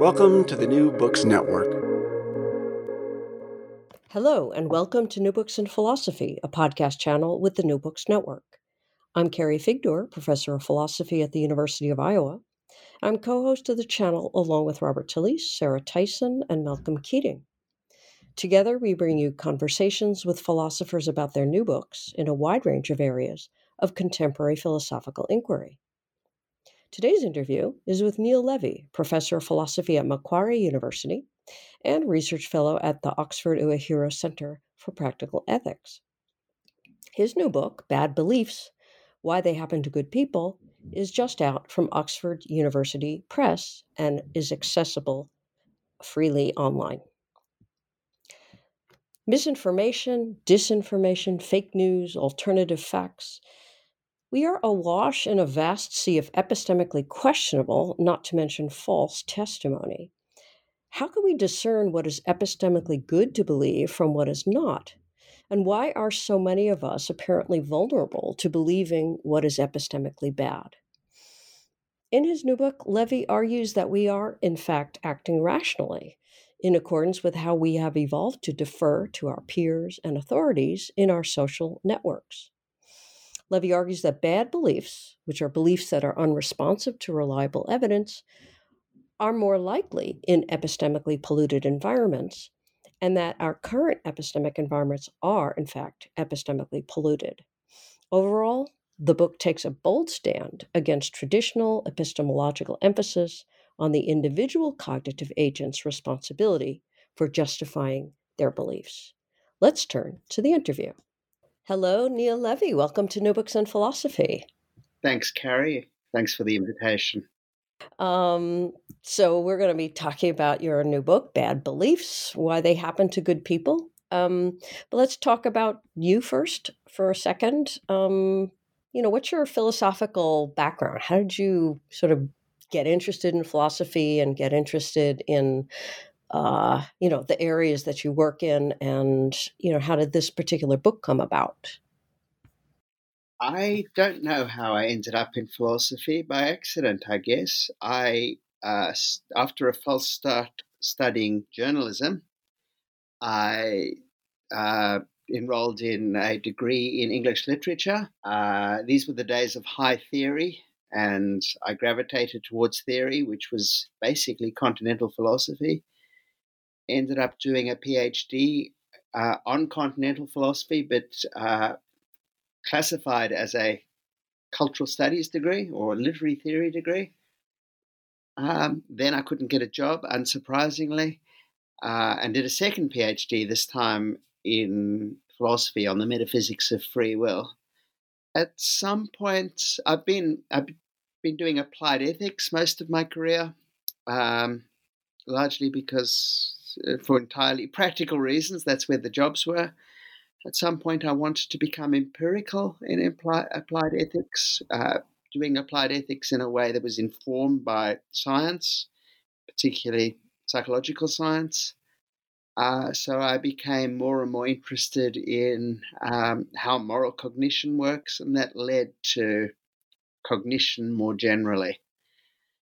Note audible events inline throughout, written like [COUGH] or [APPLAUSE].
Welcome to the New Books Network. Hello, and welcome to New Books in Philosophy, a podcast channel with the New Books Network. I'm Carrie Figdor, professor of philosophy at the University of Iowa. I'm co host of the channel along with Robert Talisse, Sarah Tyson, and Malcolm Keating. Together, we bring you conversations with philosophers about their new books in a wide range of areas of contemporary philosophical inquiry. Today's interview is with Neil Levy, professor of philosophy at Macquarie University and research fellow at the Oxford Uehiro Center for Practical Ethics. His new book, Bad Beliefs Why They Happen to Good People, is just out from Oxford University Press and is accessible freely online. Misinformation, disinformation, fake news, alternative facts, we are awash in a vast sea of epistemically questionable, not to mention false, testimony. How can we discern what is epistemically good to believe from what is not? And why are so many of us apparently vulnerable to believing what is epistemically bad? In his new book, Levy argues that we are, in fact, acting rationally, in accordance with how we have evolved to defer to our peers and authorities in our social networks. Levy argues that bad beliefs, which are beliefs that are unresponsive to reliable evidence, are more likely in epistemically polluted environments, and that our current epistemic environments are, in fact, epistemically polluted. Overall, the book takes a bold stand against traditional epistemological emphasis on the individual cognitive agent's responsibility for justifying their beliefs. Let's turn to the interview. Hello, Neil Levy. Welcome to New Books in Philosophy. Thanks, Carrie. Thanks for the invitation. Um, so, we're going to be talking about your new book, Bad Beliefs Why They Happen to Good People. Um, but let's talk about you first for a second. Um, you know, what's your philosophical background? How did you sort of get interested in philosophy and get interested in uh, you know the areas that you work in and you know how did this particular book come about? I don't know how i ended up in philosophy by accident i guess. I uh, after a false start studying journalism i uh, enrolled in a degree in english literature. Uh, these were the days of high theory and i gravitated towards theory which was basically continental philosophy ended up doing a PhD uh, on continental philosophy, but uh, classified as a cultural studies degree or literary theory degree. Um, then I couldn't get a job, unsurprisingly, uh, and did a second PhD, this time in philosophy on the metaphysics of free will. At some point, I've been I've been doing applied ethics most of my career, um, largely because for entirely practical reasons. That's where the jobs were. At some point, I wanted to become empirical in applied ethics, uh, doing applied ethics in a way that was informed by science, particularly psychological science. Uh, so I became more and more interested in um, how moral cognition works, and that led to cognition more generally.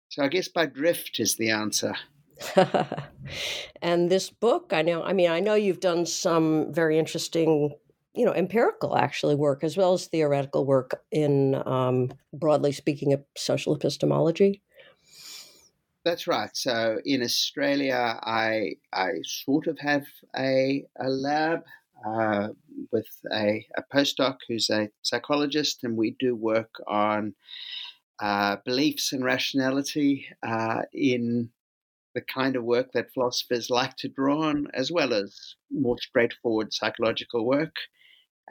So I guess by drift is the answer. [LAUGHS] and this book, I know, I mean, I know you've done some very interesting, you know, empirical actually work as well as theoretical work in, um, broadly speaking, of social epistemology. That's right. So in Australia, I I sort of have a a lab uh, with a, a postdoc who's a psychologist, and we do work on uh, beliefs and rationality uh, in the kind of work that philosophers like to draw on, as well as more straightforward psychological work.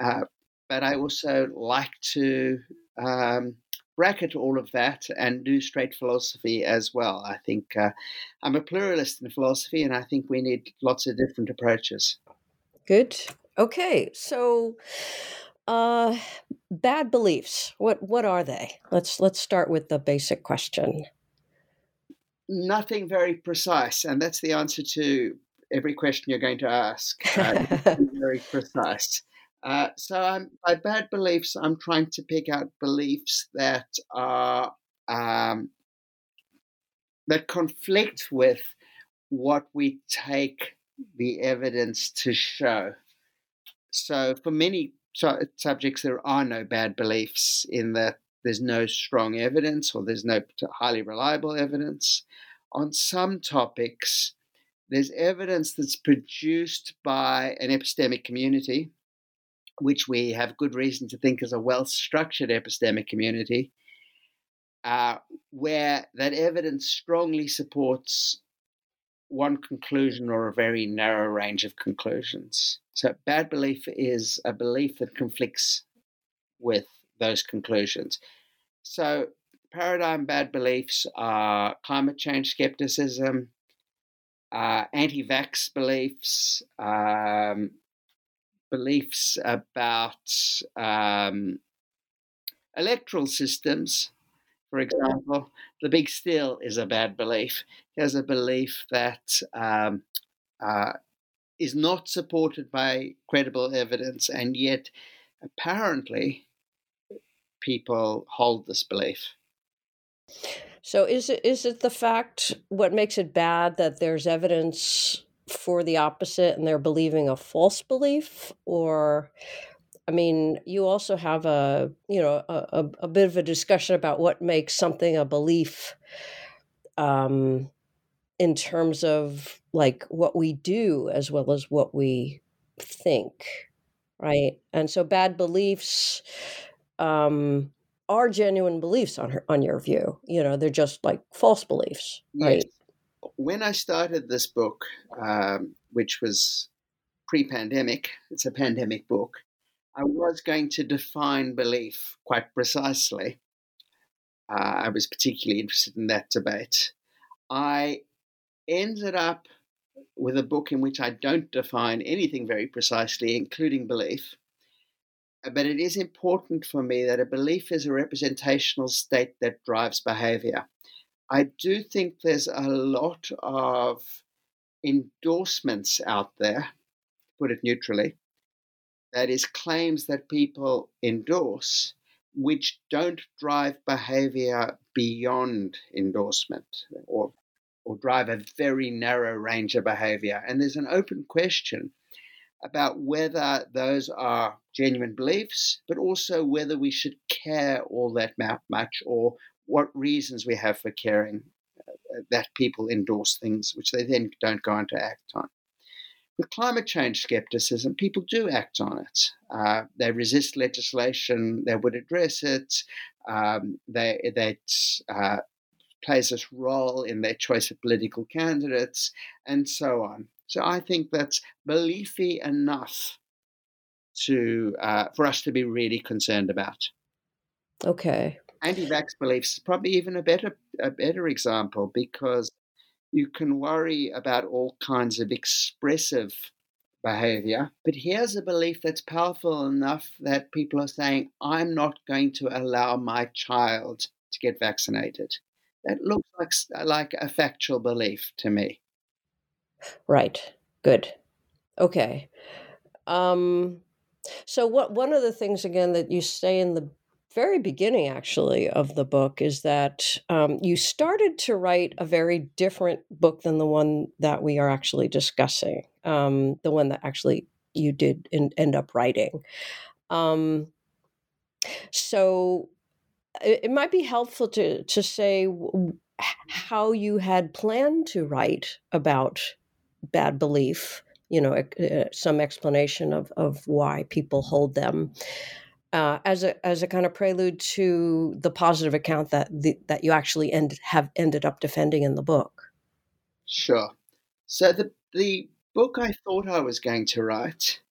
Uh, but I also like to um, bracket all of that and do straight philosophy as well. I think uh, I'm a pluralist in philosophy, and I think we need lots of different approaches. Good. Okay, so uh, bad beliefs. What what are they? Let's let's start with the basic question. Nothing very precise, and that's the answer to every question you're going to ask. Uh, [LAUGHS] very precise. Uh, so I'm, by bad beliefs, I'm trying to pick out beliefs that are um, that conflict with what we take the evidence to show. So for many subjects, there are no bad beliefs in that there's no strong evidence or there's no highly reliable evidence. On some topics, there's evidence that's produced by an epistemic community which we have good reason to think is a well structured epistemic community, uh, where that evidence strongly supports one conclusion or a very narrow range of conclusions. So, bad belief is a belief that conflicts with those conclusions. So, paradigm bad beliefs are climate change skepticism, uh, anti vax beliefs, um, beliefs about um, electoral systems, for example, the big still is a bad belief. There's a belief that um, uh, is not supported by credible evidence, and yet apparently people hold this belief. So is it is it the fact what makes it bad that there's evidence for the opposite and they're believing a false belief or I mean, you also have a you know a, a, bit of a discussion about what makes something a belief, um, in terms of like what we do as well as what we think, right? And so, bad beliefs um, are genuine beliefs on her on your view. You know, they're just like false beliefs, right? Yes when I started this book, um, which was pre pandemic, it's a pandemic book, I was going to define belief quite precisely. Uh, I was particularly interested in that debate. I ended up with a book in which I don't define anything very precisely, including belief. Uh, but it is important for me that a belief is a representational state that drives behavior. I do think there's a lot of endorsements out there, put it neutrally, that is claims that people endorse which don't drive behavior beyond endorsement or or drive a very narrow range of behavior. And there's an open question about whether those are genuine beliefs, but also whether we should care all that much or what reasons we have for caring uh, that people endorse things which they then don't go on to act on. With climate change skepticism, people do act on it. Uh, they resist legislation that would address it. Um, they, that uh, plays a role in their choice of political candidates, and so on. So I think that's beliefy enough to uh, for us to be really concerned about. Okay anti-vax beliefs is probably even a better a better example because you can worry about all kinds of expressive behavior. But here's a belief that's powerful enough that people are saying, I'm not going to allow my child to get vaccinated. That looks like, like a factual belief to me. Right. Good. Okay. Um, so what one of the things again that you say in the very beginning actually of the book is that um, you started to write a very different book than the one that we are actually discussing um, the one that actually you did in, end up writing um, so it, it, might be helpful to, to say how you had planned to write about bad belief you know uh, some explanation of, of why people hold them uh, as a as a kind of prelude to the positive account that the, that you actually end, have ended up defending in the book. Sure. So the the book I thought I was going to write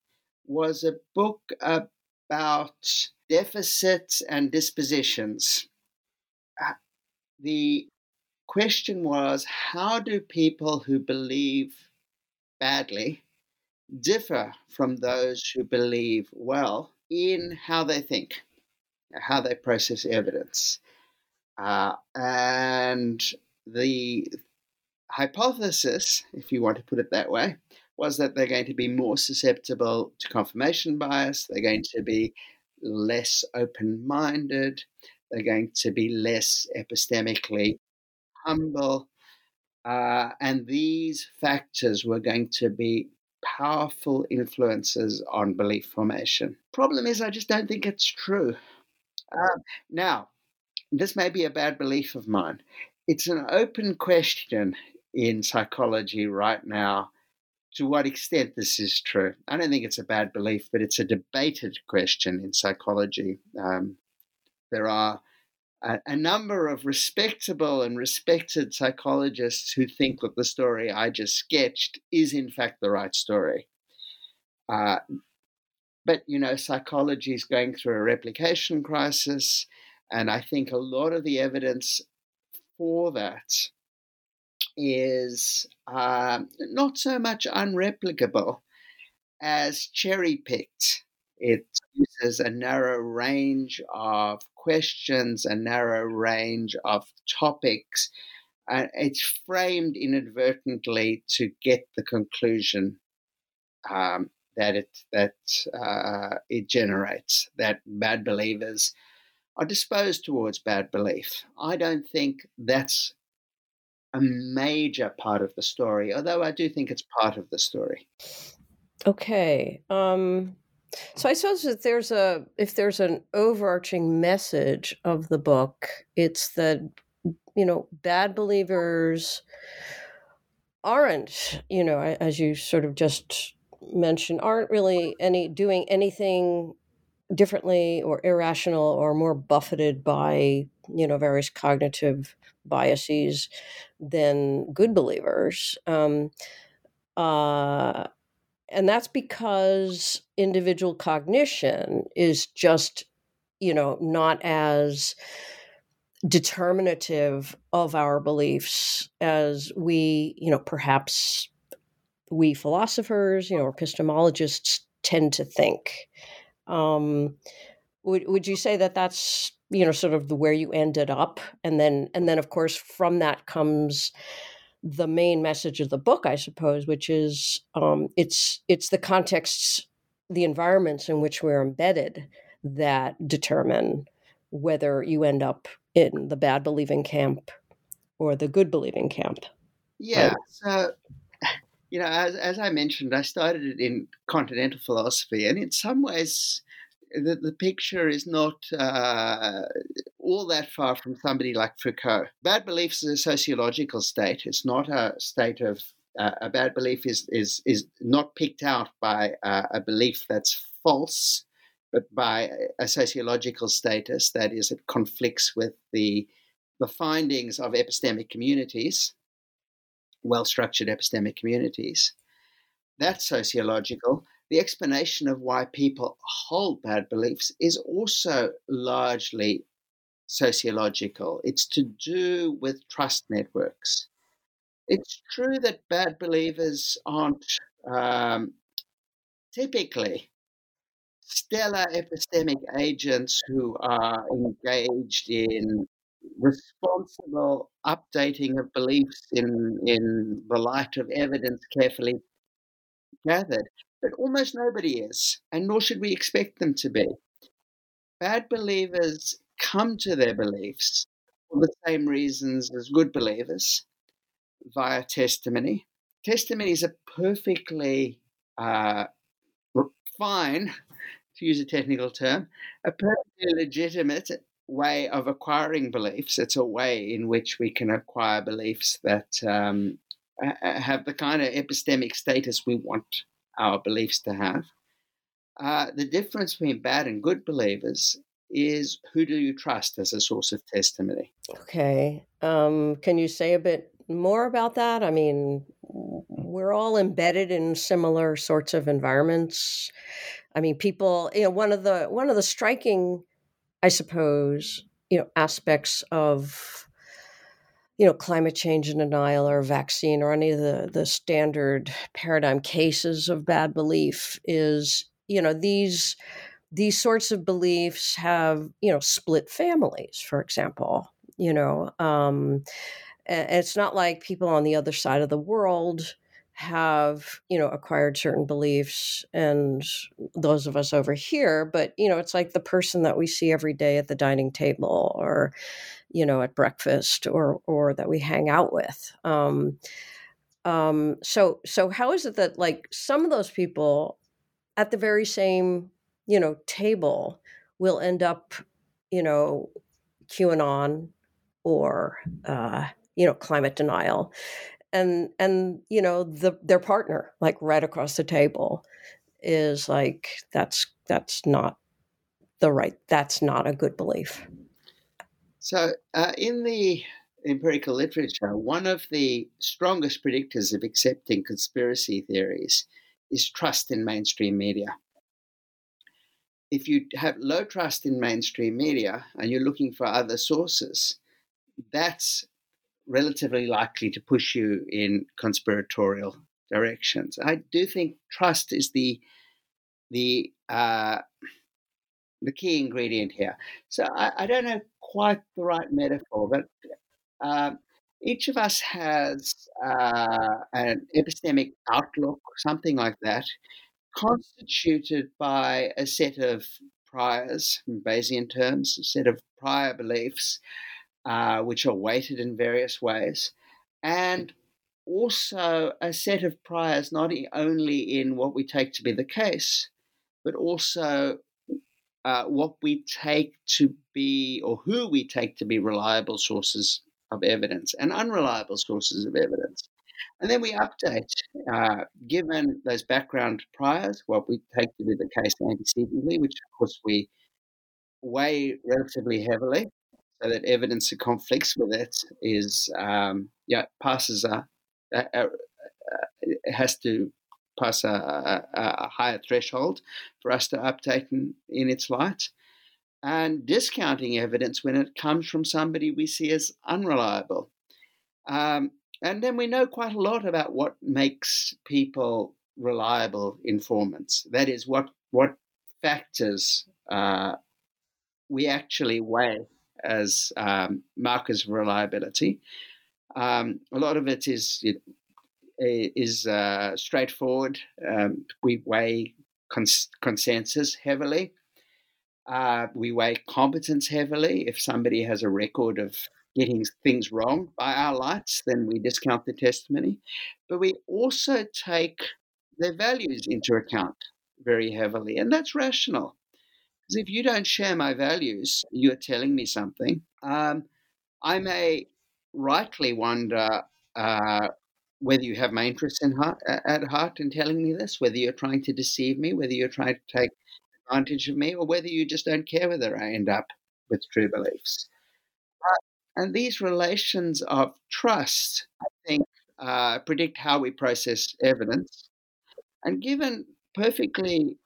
was a book about deficits and dispositions. Uh, the question was how do people who believe badly differ from those who believe well in how they think, how they process evidence. Uh, and the hypothesis, if you want to put it that way, was that they're going to be more susceptible to confirmation bias, they're going to be less open minded, they're going to be less epistemically humble. Uh, and these factors were going to be powerful influences on belief formation. Problem is, I just don't think it's true. Uh, now, this may be a bad belief of mine. It's an open question in psychology right now to what extent this is true. I don't think it's a bad belief, but it's a debated question in psychology. Um, there are a, number of respectable and respected psychologists who think that the story I just sketched is, in fact, the right story. Uh, but, you know, psychology is going through a replication crisis, and I think a lot of the evidence for that is um, not so much unreplicable as cherry picked. It uses a narrow range of questions, a narrow range of topics. Uh, it's framed inadvertently to get the conclusion um, that it that uh, it generates that bad believers are disposed towards bad belief. I don't think that's a major part of the story, although I do think it's part of the story. Okay. Um, so I suppose that there's a if there's an overarching message of the book, it's that you know bad believers aren't you know as you sort of just mentioned aren't really any doing anything differently or irrational or more buffeted by you know various cognitive biases than good believers. Um, uh, and that's because individual cognition is just you know not as determinative of our beliefs as we you know perhaps we philosophers you know epistemologists tend to think. Um would would you say that that's you know sort of the where you ended up? And then and then of course from that comes the main message of the book, I suppose, which is um, it's it's the contexts, the environments in which we're embedded that determine whether you end up in the bad believing camp or the good believing camp. Yeah. Right? So, [SIGHS] you know, as, as I mentioned, I started it in continental philosophy, and in some ways, the, the picture is not uh, all that far from somebody like Foucault. Bad beliefs is a sociological state. It's not a state of uh, a bad belief is is is not picked out by uh, a belief that's false, but by a sociological status that is it conflicts with the the findings of epistemic communities, well structured epistemic communities. That's sociological the explanation of why people hold bad beliefs is also largely sociological. It's to do with trust networks. It's true that bad believers aren't um, typically stellar epistemic agents who are engaged in responsible updating of beliefs in, in the light of evidence carefully gathered. But almost nobody is, and nor should we expect them to be. Bad believers come to their beliefs for the same reasons as good believers via testimony. Testimony is a perfectly uh, fine, to use a technical term, a perfectly legitimate way of acquiring beliefs. It's a way in which we can acquire beliefs that um, have the kind of epistemic status we want our beliefs to have. Uh, the difference between bad and good believers is who do you trust as a source of testimony? Okay. Um, can you say a bit more about that? I mean, we're all embedded in similar sorts of environments. I mean, people, you know, one of the one of the striking, I suppose, you know, aspects of you know climate change and denial or vaccine or any of the the standard paradigm cases of bad belief is you know these these sorts of beliefs have you know split families for example you know um, it's not like people on the other side of the world have you know acquired certain beliefs and those of us over here but you know it's like the person that we see every day at the dining table or you know at breakfast or or that we hang out with um um so so how is it that like some of those people at the very same you know table will end up you know qanon or uh you know climate denial. And and you know the their partner like right across the table is like that's that's not the right that's not a good belief. So uh, in the empirical literature one of the strongest predictors of accepting conspiracy theories is trust in mainstream media if you have low trust in mainstream media and you're looking for other sources that's relatively likely to push you in conspiratorial directions. I do think trust is the the uh, the key ingredient here. So I, I, don't know quite the right metaphor, but uh, each of us has uh, an epistemic outlook, something like that, constituted by a set of priors, in Bayesian terms, a set of prior beliefs uh, which are weighted in various ways, and also a set of priors not only in what we take to be the case, but also uh, what we take to be or who we take to be reliable sources of evidence and unreliable sources of evidence. And then we update, uh, given those background priors, what we take to be the case antecedently, which of course we weigh relatively heavily so that evidence of conflicts with it is um, yeah passes a, a, a, a has to pass a, a, higher threshold for us to update in, in its light. And discounting evidence when it comes from somebody we see as unreliable. Um, and then we know quite a lot about what makes people reliable informants that is what what factors uh, we actually weigh as um, markers of reliability. Um, a lot of it is is uh, straightforward. Um, we weigh cons- consensus heavily. Uh, we weigh competence heavily. If somebody has a record of getting things wrong by our lights, then we discount the testimony. But we also take their values into account very heavily, and that's rational. Because if you don't share my values, you're telling me something. Um, I may rightly wonder uh, whether you have my interests in heart, at heart in telling me this, whether you're trying to deceive me, whether you're trying to take advantage of me, or whether you just don't care whether I end up with true beliefs. And these relations of trust, I think, uh, predict how we process evidence. And given perfectly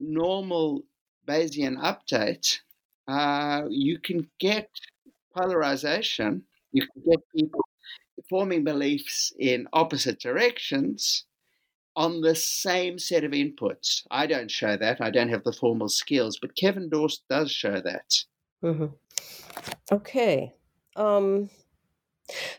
normal Bayesian update, uh, you can get polarization. You can get people forming beliefs in opposite directions. on the same set of inputs. I don't show that. I don't have the formal skills, but Kevin Dorst does show that. Mm-hmm. Okay. Um,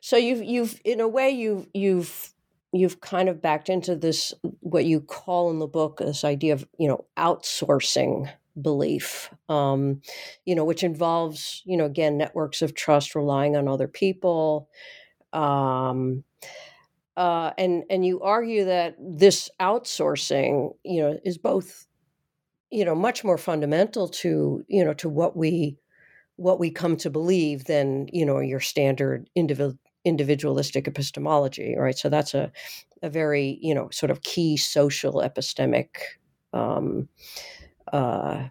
so you've you've in a way you've you've you've kind of backed into this what you call in the book this idea of you know outsourcing belief um, you know which involves you know again networks of trust relying on other people um, uh, and and you argue that this outsourcing you know is both you know much more fundamental to you know to what we what we come to believe than you know your standard individual individualistic epistemology right so that's a a very you know sort of key social epistemic um, uh,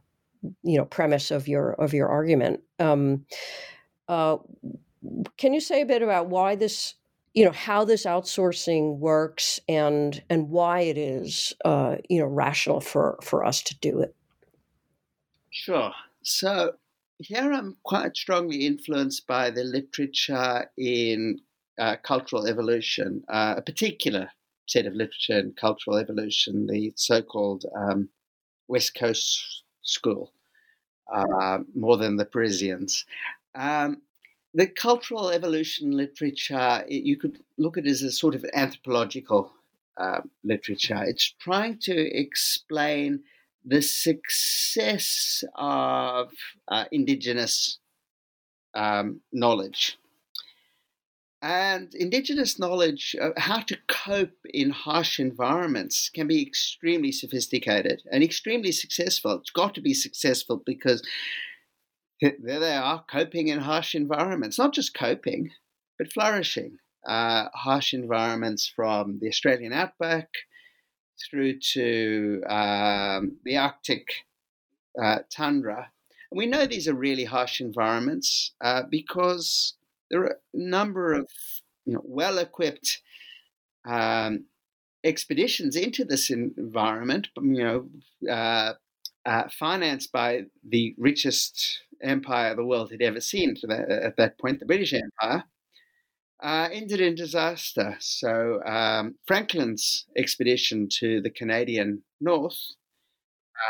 you know premise of your of your argument. Um, uh, can you say a bit about why this you know how this outsourcing works and and why it is uh, you know rational for for us to do it? Sure. So here I'm quite strongly influenced by the literature in uh, cultural evolution, uh, a particular set of literature in cultural evolution, the so-called um, West Coast School, uh, more than the Parisians. Um, the cultural evolution literature, you could look at it as a sort of anthropological uh, literature. It's trying to explain the success of uh, indigenous um, knowledge and indigenous knowledge of how to cope in harsh environments can be extremely sophisticated and extremely successful. It's got to be successful because there they are, coping in harsh environments. Not just coping, but flourishing. Uh, harsh environments from the Australian outback through to um, the Arctic uh, tundra. And we know these are really harsh environments uh, because there are a number of you know, well-equipped um, expeditions into this environment, you know, uh, uh, financed by the richest empire the world had ever seen at that point, the British Empire, uh, ended in disaster. So um, Franklin's expedition to the Canadian North,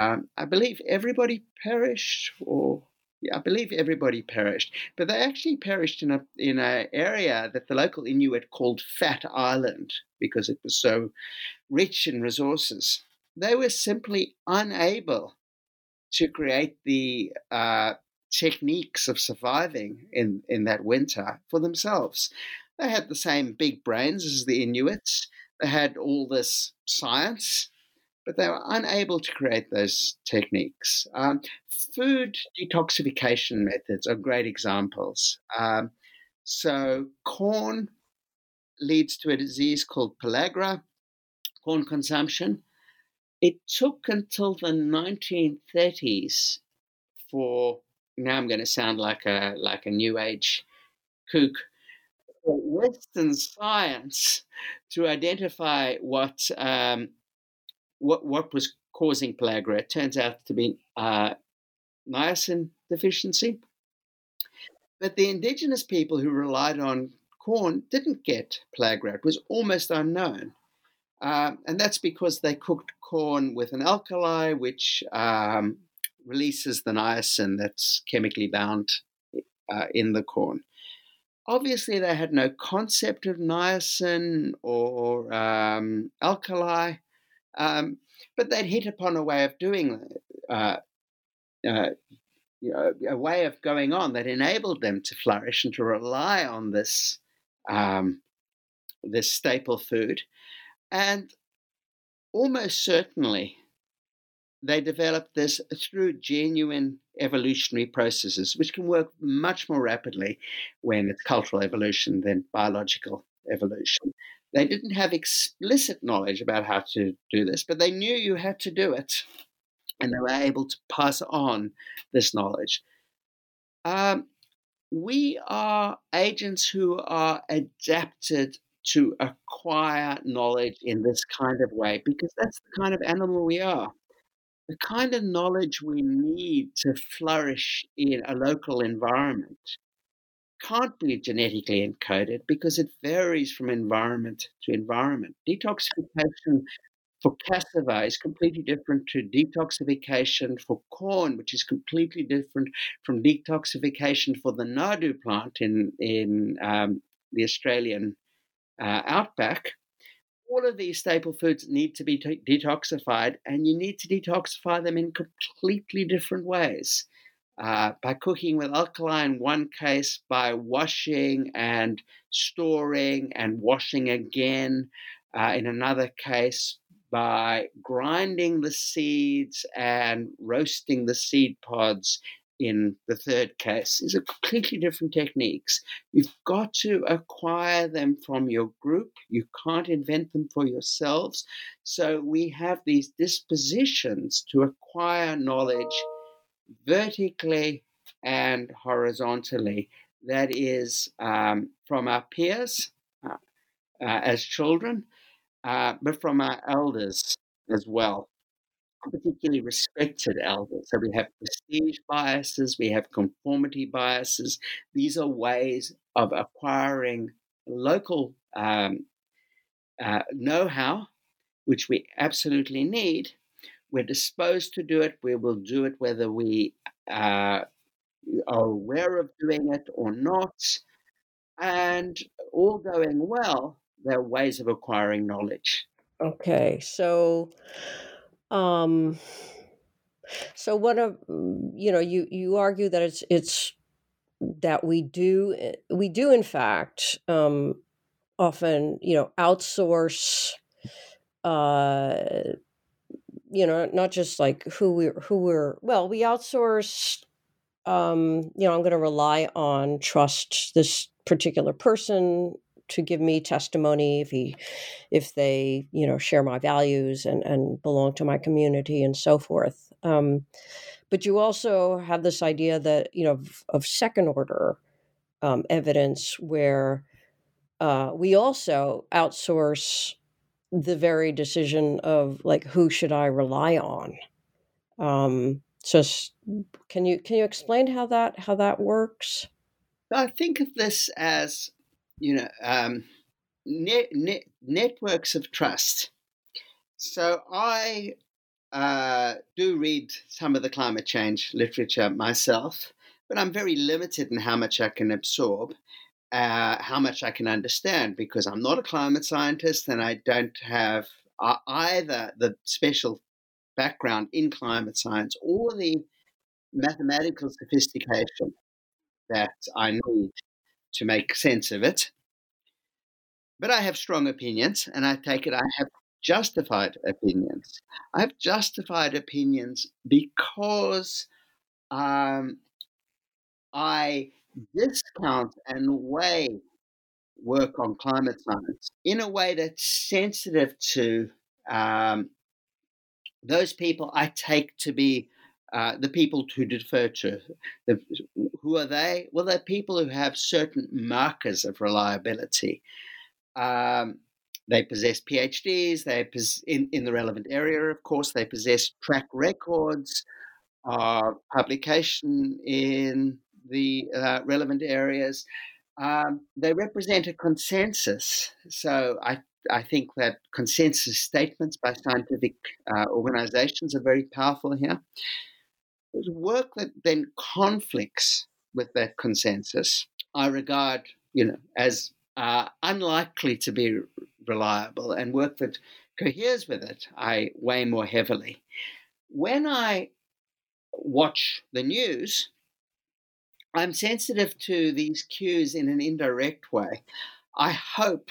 um, I believe everybody perished, or I believe everybody perished, but they actually perished in a in an area that the local Inuit called Fat Island because it was so rich in resources. They were simply unable to create the uh, techniques of surviving in in that winter for themselves. They had the same big brains as the Inuits. They had all this science but they were unable to create those techniques. Um, food detoxification methods are great examples. Um, so, corn leads to a disease called pellagra, corn consumption. It took until the 1930s for now I'm going to sound like a like a new age kook Western science to identify what um, what what was causing pellagra? It turns out to be uh, niacin deficiency. But the indigenous people who relied on corn didn't get pellagra. It was almost unknown. Uh, and that's because they cooked corn with an alkali, which um, releases the niacin that's chemically bound uh, in the corn. Obviously, they had no concept of niacin or um, alkali, um, but they'd hit upon a way of doing uh, uh, you know, a way of going on that enabled them to flourish and to rely on this um, this staple food, and almost certainly they developed this through genuine evolutionary processes, which can work much more rapidly when it's cultural evolution than biological evolution. They didn't have explicit knowledge about how to do this, but they knew you had to do it. And they were able to pass on this knowledge. Um, we are agents who are adapted to acquire knowledge in this kind of way because that's the kind of animal we are. The kind of knowledge we need to flourish in a local environment can't be genetically encoded because it varies from environment to environment. Detoxification for cassava is completely different to detoxification for corn, which is completely different from detoxification for the nardoo plant in in um, the Australian uh, outback. All of these staple foods need to be t- detoxified, and you need to detoxify them in completely different ways. Uh, by cooking with alkali in one case, by washing and storing and washing again uh, in another case, by grinding the seeds and roasting the seed pods in the third case. These are completely different techniques. You've got to acquire them from your group. You can't invent them for yourselves. So we have these dispositions to acquire knowledge vertically and horizontally. That is um, from our peers uh, uh, as children, uh, but from our elders as well, particularly respected elders. So we have prestige biases, we have conformity biases. These are ways of acquiring local um, uh, know how, which we absolutely need. We're disposed to do it. We will do it whether we uh, are aware of doing it or not. And all going well, there are ways of acquiring knowledge. Okay, so, um, so what a you know you you argue that it's it's that we do eh, we do in fact um, often you know outsource uh you know not just like who we who we're well we outsource um you know i'm going to rely on trust this particular person to give me testimony if he if they you know share my values and and belong to my community and so forth. Um, but you also have this idea that you know of, of second order um, evidence where uh, we also outsource the very decision of like who should i rely on. Um, just can you can you explain how that how that works? I think of this as you know, um, net, net, networks of trust. So I uh, do read some of the climate change literature myself, but I'm very limited in how much I can absorb, uh, how much I can understand, because I'm not a climate scientist and I don't have uh, either the special background in climate science or the mathematical sophistication that I need to make sense of it. But I have strong opinions, and I take it I have justified opinions. I have justified opinions because um, I discount and weigh work on climate science in a way that's sensitive to um, those people I take to be uh, the people to defer to. The, who are they? Well, they're people who have certain markers of reliability. Um, they possess PhDs. They pos- in in the relevant area, of course. They possess track records of publication in the uh, relevant areas. Um, they represent a consensus. So I I think that consensus statements by scientific uh, organizations are very powerful here. There's work that then conflicts with that consensus. I regard, you know, as uh, unlikely to be reliable, and work that coheres with it, I weigh more heavily. When I watch the news, I'm sensitive to these cues in an indirect way. I hope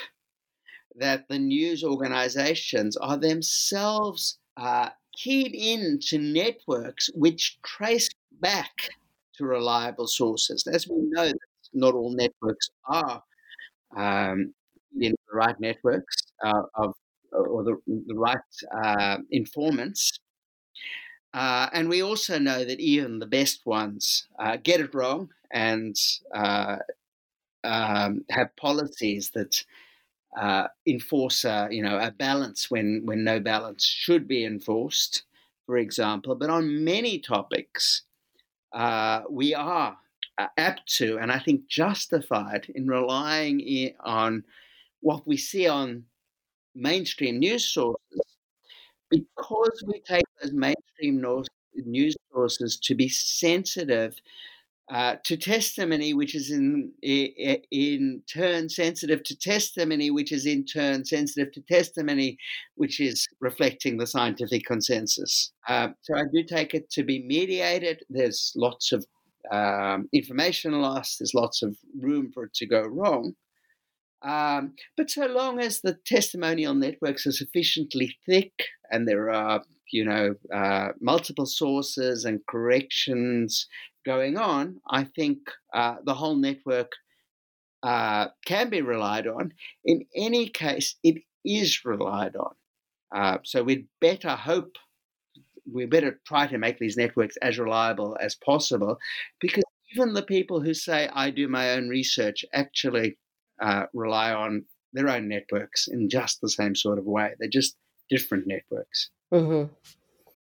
that the news organizations are themselves uh, keyed into networks which trace back to reliable sources. As we know, not all networks are um, in the right networks uh, of or the, the right uh, informants. Uh, and we also know that even the best ones uh, get it wrong and uh, um, have policies that uh, enforce a, you know, a balance when, when no balance should be enforced, for example. But on many topics, we are uh, apt to, and I think justified in relying on what we see on mainstream news sources because we take those mainstream news sources to be sensitive uh, to testimony, which is in in turn sensitive to testimony, which is in turn sensitive to testimony, which is reflecting the scientific consensus. Uh, so I do take it to be mediated. There's lots of um, information loss. There's lots of room for it to go wrong. Um, but so long as the testimonial networks are sufficiently thick and there are, you know, uh, multiple sources and corrections going on, I think uh, the whole network uh, can be relied on. In any case, it is relied on. Uh, so we'd better hope, we better try to make these networks as reliable as possible because even the people who say, I do my own research, actually uh, rely on their own networks in just the same sort of way. They're just different networks. Mm-hmm.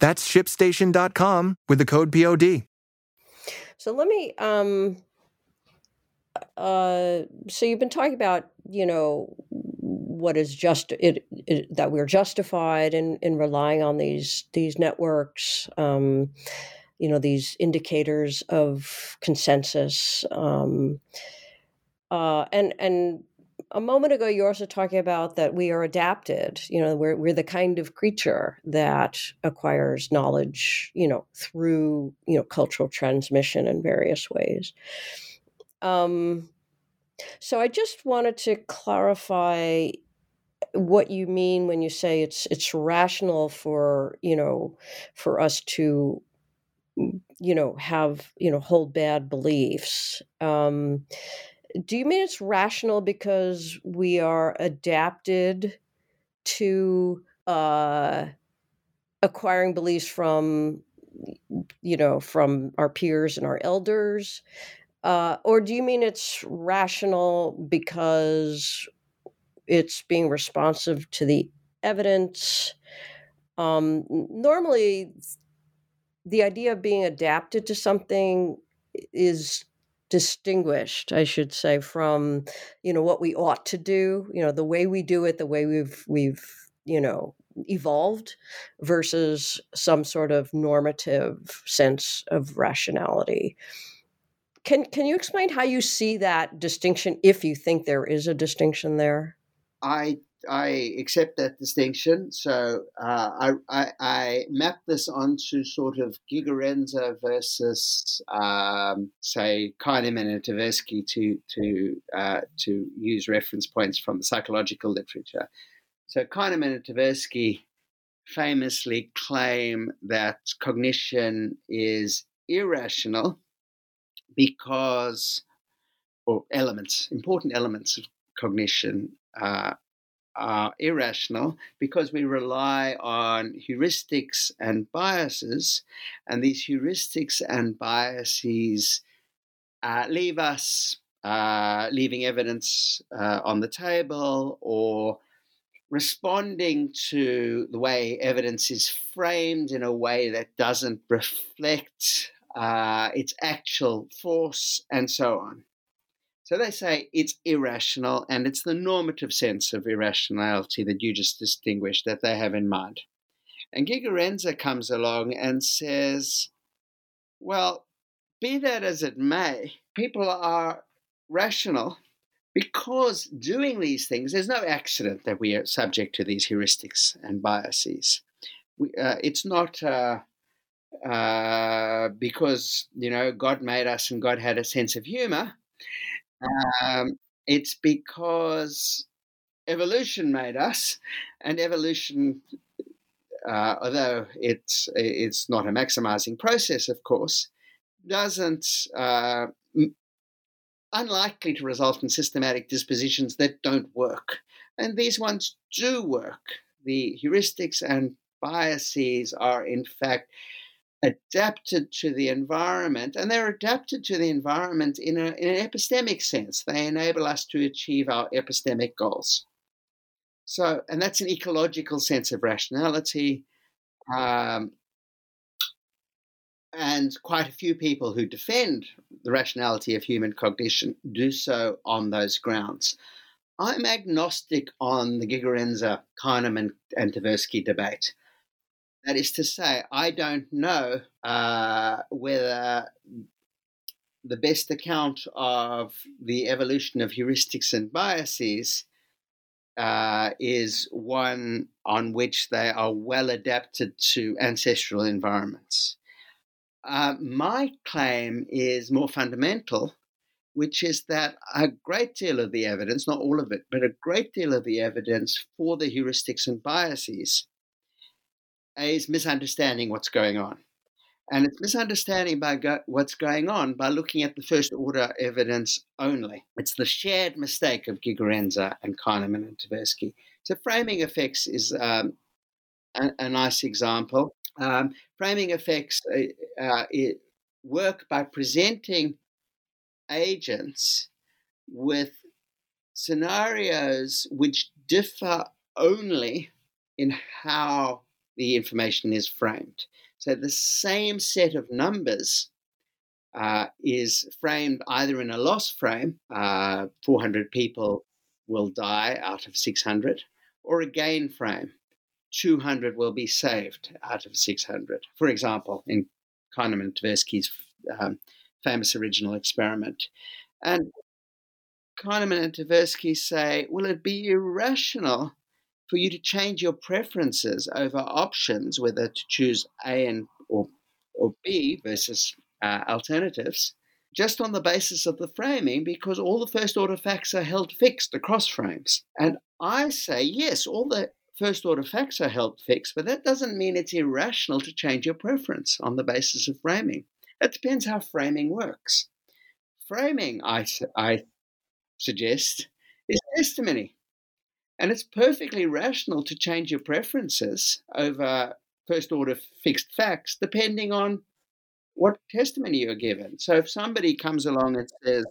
That's shipstation.com with the code POD. So let me um uh so you've been talking about, you know, what is just it, it that we're justified in in relying on these these networks um you know these indicators of consensus um uh and and a moment ago you were also talking about that we are adapted you know we're, we're the kind of creature that acquires knowledge you know through you know cultural transmission in various ways. Um, so i just wanted to clarify what you mean when you say it's it's rational for you know for us to you know have you know hold bad beliefs. Um do you mean it's rational because we are adapted to uh, acquiring beliefs from you know from our peers and our elders? Uh, or do you mean it's rational because it's being responsive to the evidence? Um, normally the idea of being adapted to something is distinguished i should say from you know what we ought to do you know the way we do it the way we've we've you know evolved versus some sort of normative sense of rationality. Can can you explain how you see that distinction if you think there is a distinction there? I I accept that distinction. So uh, I, I, I, map this onto sort of Gigerenzer versus, um, say, Kahneman and Tversky to to uh, to use reference points from the psychological literature. So Kahneman and Tversky famously claim that cognition is irrational because, or elements, important elements of cognition uh, are irrational because we rely on heuristics and biases, and these heuristics and biases uh, leave us uh, leaving evidence uh, on the table or responding to the way evidence is framed in a way that doesn't reflect uh, its actual force, and so on. So they say it's irrational, and it's the normative sense of irrationality that you just distinguished that they have in mind. And Gigerenzer comes along and says, well, be that as it may, people are rational because doing these things, there's no accident that we are subject to these heuristics and biases. We, uh, it's not uh, uh, because you know God made us and God had a sense of humor. Um, it's because evolution made us, and evolution, uh, although it's it's not a maximizing process, of course, doesn't uh, unlikely to result in systematic dispositions that don't work, and these ones do work. The heuristics and biases are, in fact, adapted to the environment, and they're adapted to the environment in, a, in an epistemic sense. They enable us to achieve our epistemic goals. So, and that's an ecological sense of rationality. Um, and quite a few people who defend the rationality of human cognition do so on those grounds. I'm agnostic on the Gigerenzer, Kahneman, and Tversky debate. That is to say, I don't know uh, whether the best account of the evolution of heuristics and biases uh, is one on which they are well adapted to ancestral environments. Uh, my claim is more fundamental, which is that a great deal of the evidence, not all of it, but a great deal of the evidence for the heuristics and biases is misunderstanding what's going on. And it's misunderstanding by go- what's going on by looking at the first order evidence only. It's the shared mistake of Gigerenzer and Kahneman and Tversky. So framing effects is um, a, a, nice example. Um, framing effects uh, uh, work by presenting agents with scenarios which differ only in how the information is framed. So the same set of numbers uh, is framed either in a loss frame, uh, 400 people will die out of 600, or a gain frame, 200 will be saved out of 600. For example, in Kahneman and Tversky's um, famous original experiment. And Kahneman and Tversky say, will it be irrational for you to change your preferences over options, whether to choose A and or, or B versus uh, alternatives, just on the basis of the framing, because all the first order facts are held fixed across frames. And I say, yes, all the first order facts are held fixed, but that doesn't mean it's irrational to change your preference on the basis of framing. It depends how framing works. Framing, I, I suggest, is testimony. And it's perfectly rational to change your preferences over first order fixed facts depending on what testimony you're given. So if somebody comes along and says,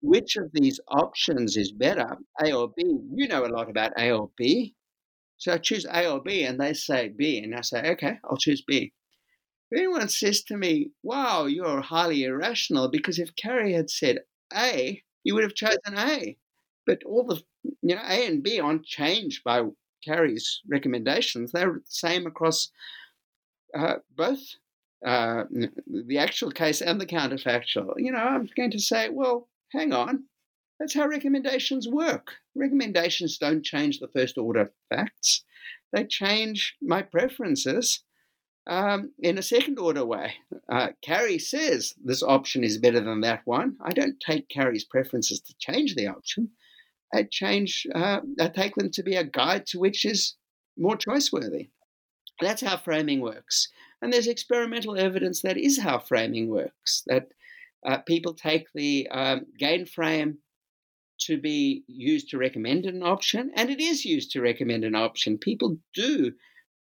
which of these options is better, A or B? You know a lot about A or B. So I choose A or B, and they say B, and I say, okay, I'll choose B. If anyone says to me, wow, you're highly irrational, because if Carrie had said A, you would have chosen A. But all the you know A and B aren't changed by Carrie's recommendations. They're the same across uh, both uh, the actual case and the counterfactual. You know, I'm going to say, well, hang on. That's how recommendations work. Recommendations don't change the first order facts. They change my preferences um, in a second order way. Uh, Carrie says this option is better than that one. I don't take Carrie's preferences to change the option. I change, uh, I take them to be a guide to which is more choice-worthy. That's how framing works. And there's experimental evidence that is how framing works, that uh, people take the um, gain frame to be used to recommend an option, and it is used to recommend an option. People do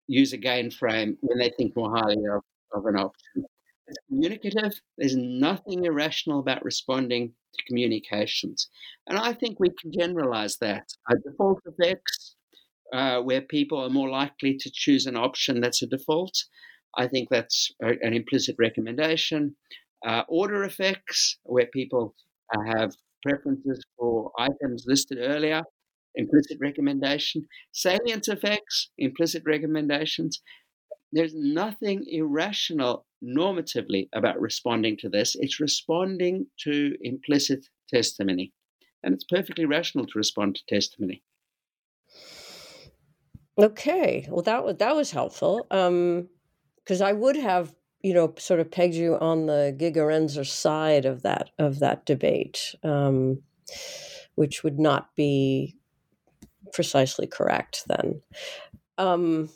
use a gain frame when they think more highly of, of an option. It's communicative. There's nothing irrational about responding to communications. And I think we can generalize that. A default effects, uh, where people are more likely to choose an option that's a default. I think that's an implicit recommendation. Uh, order effects, where people uh, have preferences for items listed earlier, implicit recommendation. Salience effects, implicit recommendations. There's nothing irrational normatively about responding to this. It's responding to implicit testimony. And it's perfectly rational to respond to testimony. Okay, well that was that was helpful. Um, because I would have, you know, sort of pegged you on the Gigerenzer side of that of that debate, um, which would not be precisely correct then. Um,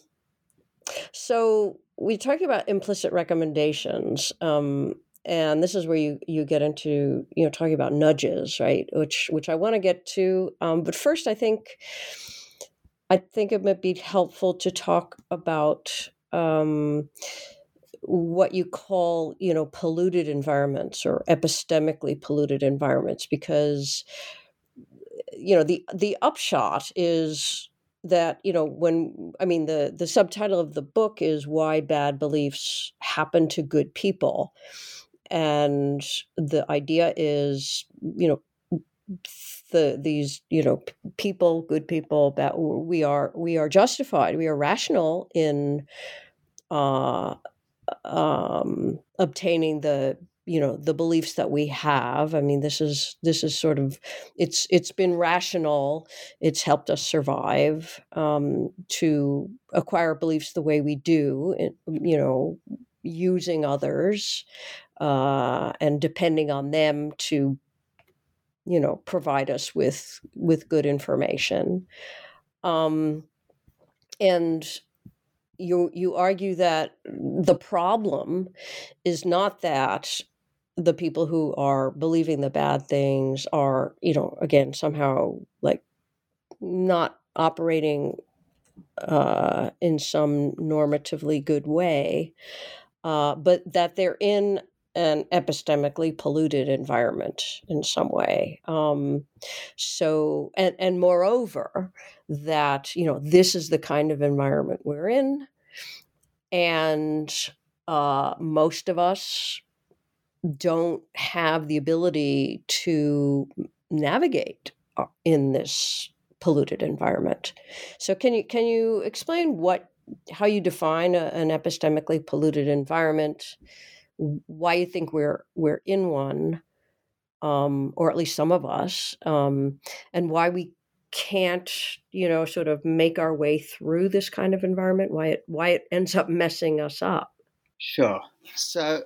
so we talked about implicit recommendations. Um, and this is where you you get into you know talking about nudges right which which i want to get to um, but first i think i think it might be helpful to talk about um, what you call you know polluted environments or epistemically polluted environments because you know the the upshot is that you know when i mean the the subtitle of the book is why bad beliefs happen to good people. And the idea is you know the these you know people good people that we are we are justified we are rational in uh um obtaining the you know the beliefs that we have i mean this is this is sort of it's it's been rational it's helped us survive um to acquire beliefs the way we do you know using others uh, and depending on them to you know provide us with with good information. Um, and you you argue that the problem is not that the people who are believing the bad things are you know again somehow like not operating uh, in some normatively good way uh, but that they're in an epistemically polluted environment in some way. Um, so, and, and moreover, that, you know, this is the kind of environment we're in. And uh, most of us don't have the ability to navigate uh, in this polluted environment. So, can you can you explain what how you define a, an epistemically polluted environment? why you think we're we're in one, um, or at least some of us, um, and why we can't, you know, sort of make our way through this kind of environment. Why it why it ends up messing us up. Sure. So,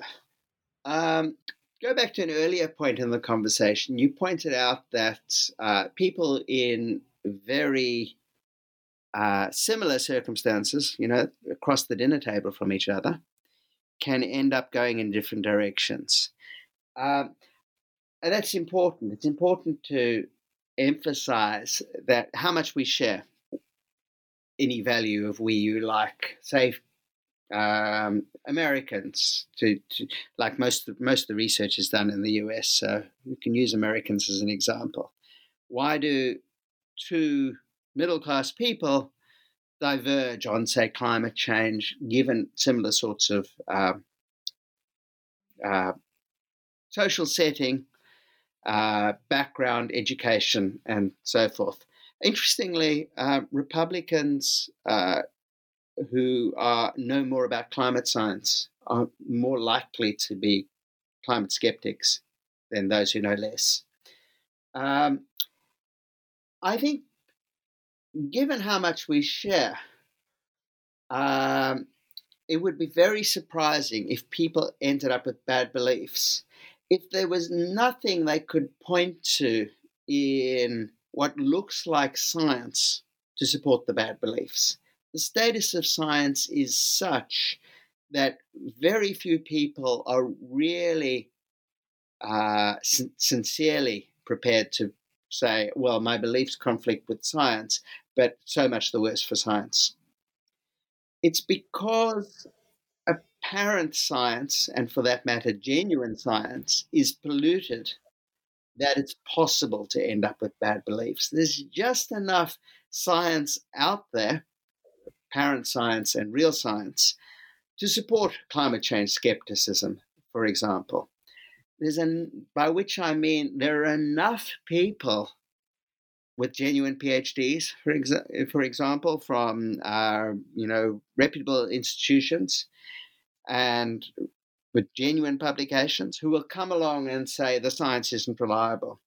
um, go back to an earlier point in the conversation. You pointed out that uh, people in very uh, similar circumstances, you know, across the dinner table from each other, can end up going in different directions. Um, and that's important. It's important to emphasize that how much we share any value of we you like, say, um, Americans to, to, like most most of the research is done in the US, so we can use Americans as an example. Why do two middle class people diverge on, say, climate change, given similar sorts of uh, uh, social setting, uh, background, education, and so forth. Interestingly, uh, Republicans uh, who are know more about climate science are more likely to be climate skeptics than those who know less. Um, I think given how much we share, um, it would be very surprising if people ended up with bad beliefs. If there was nothing they could point to in what looks like science to support the bad beliefs, the status of science is such that very few people are really uh, sin- sincerely prepared to say, well, my beliefs conflict with science, but so much the worse for science. It's because apparent science, and for that matter, genuine science, is polluted that it's possible to end up with bad beliefs. There's just enough science out there, apparent science and real science, to support climate change skepticism, for example. There's an, by which I mean there are enough people with genuine PhDs, for, exa- for example, from uh, you know reputable institutions and with genuine publications who will come along and say the science isn't reliable.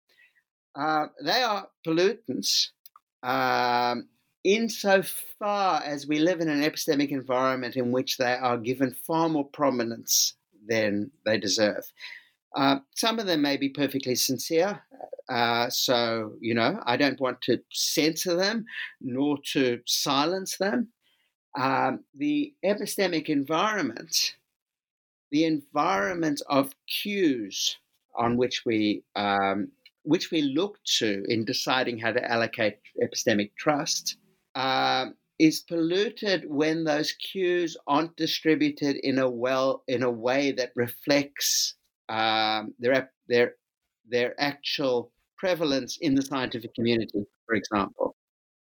Uh, they are pollutants um, insofar as we live in an epistemic environment in which they are given far more prominence than they deserve. Uh, some of them may be perfectly sincere. Uh, so, you know, I don't want to censor them nor to silence them. Um, the epistemic environment, the environment of cues on which we um, which we look to in deciding how to allocate epistemic trust, uh, is polluted when those cues aren't distributed in a well in a way that reflects um, their their their actual prevalence in the scientific community, for example.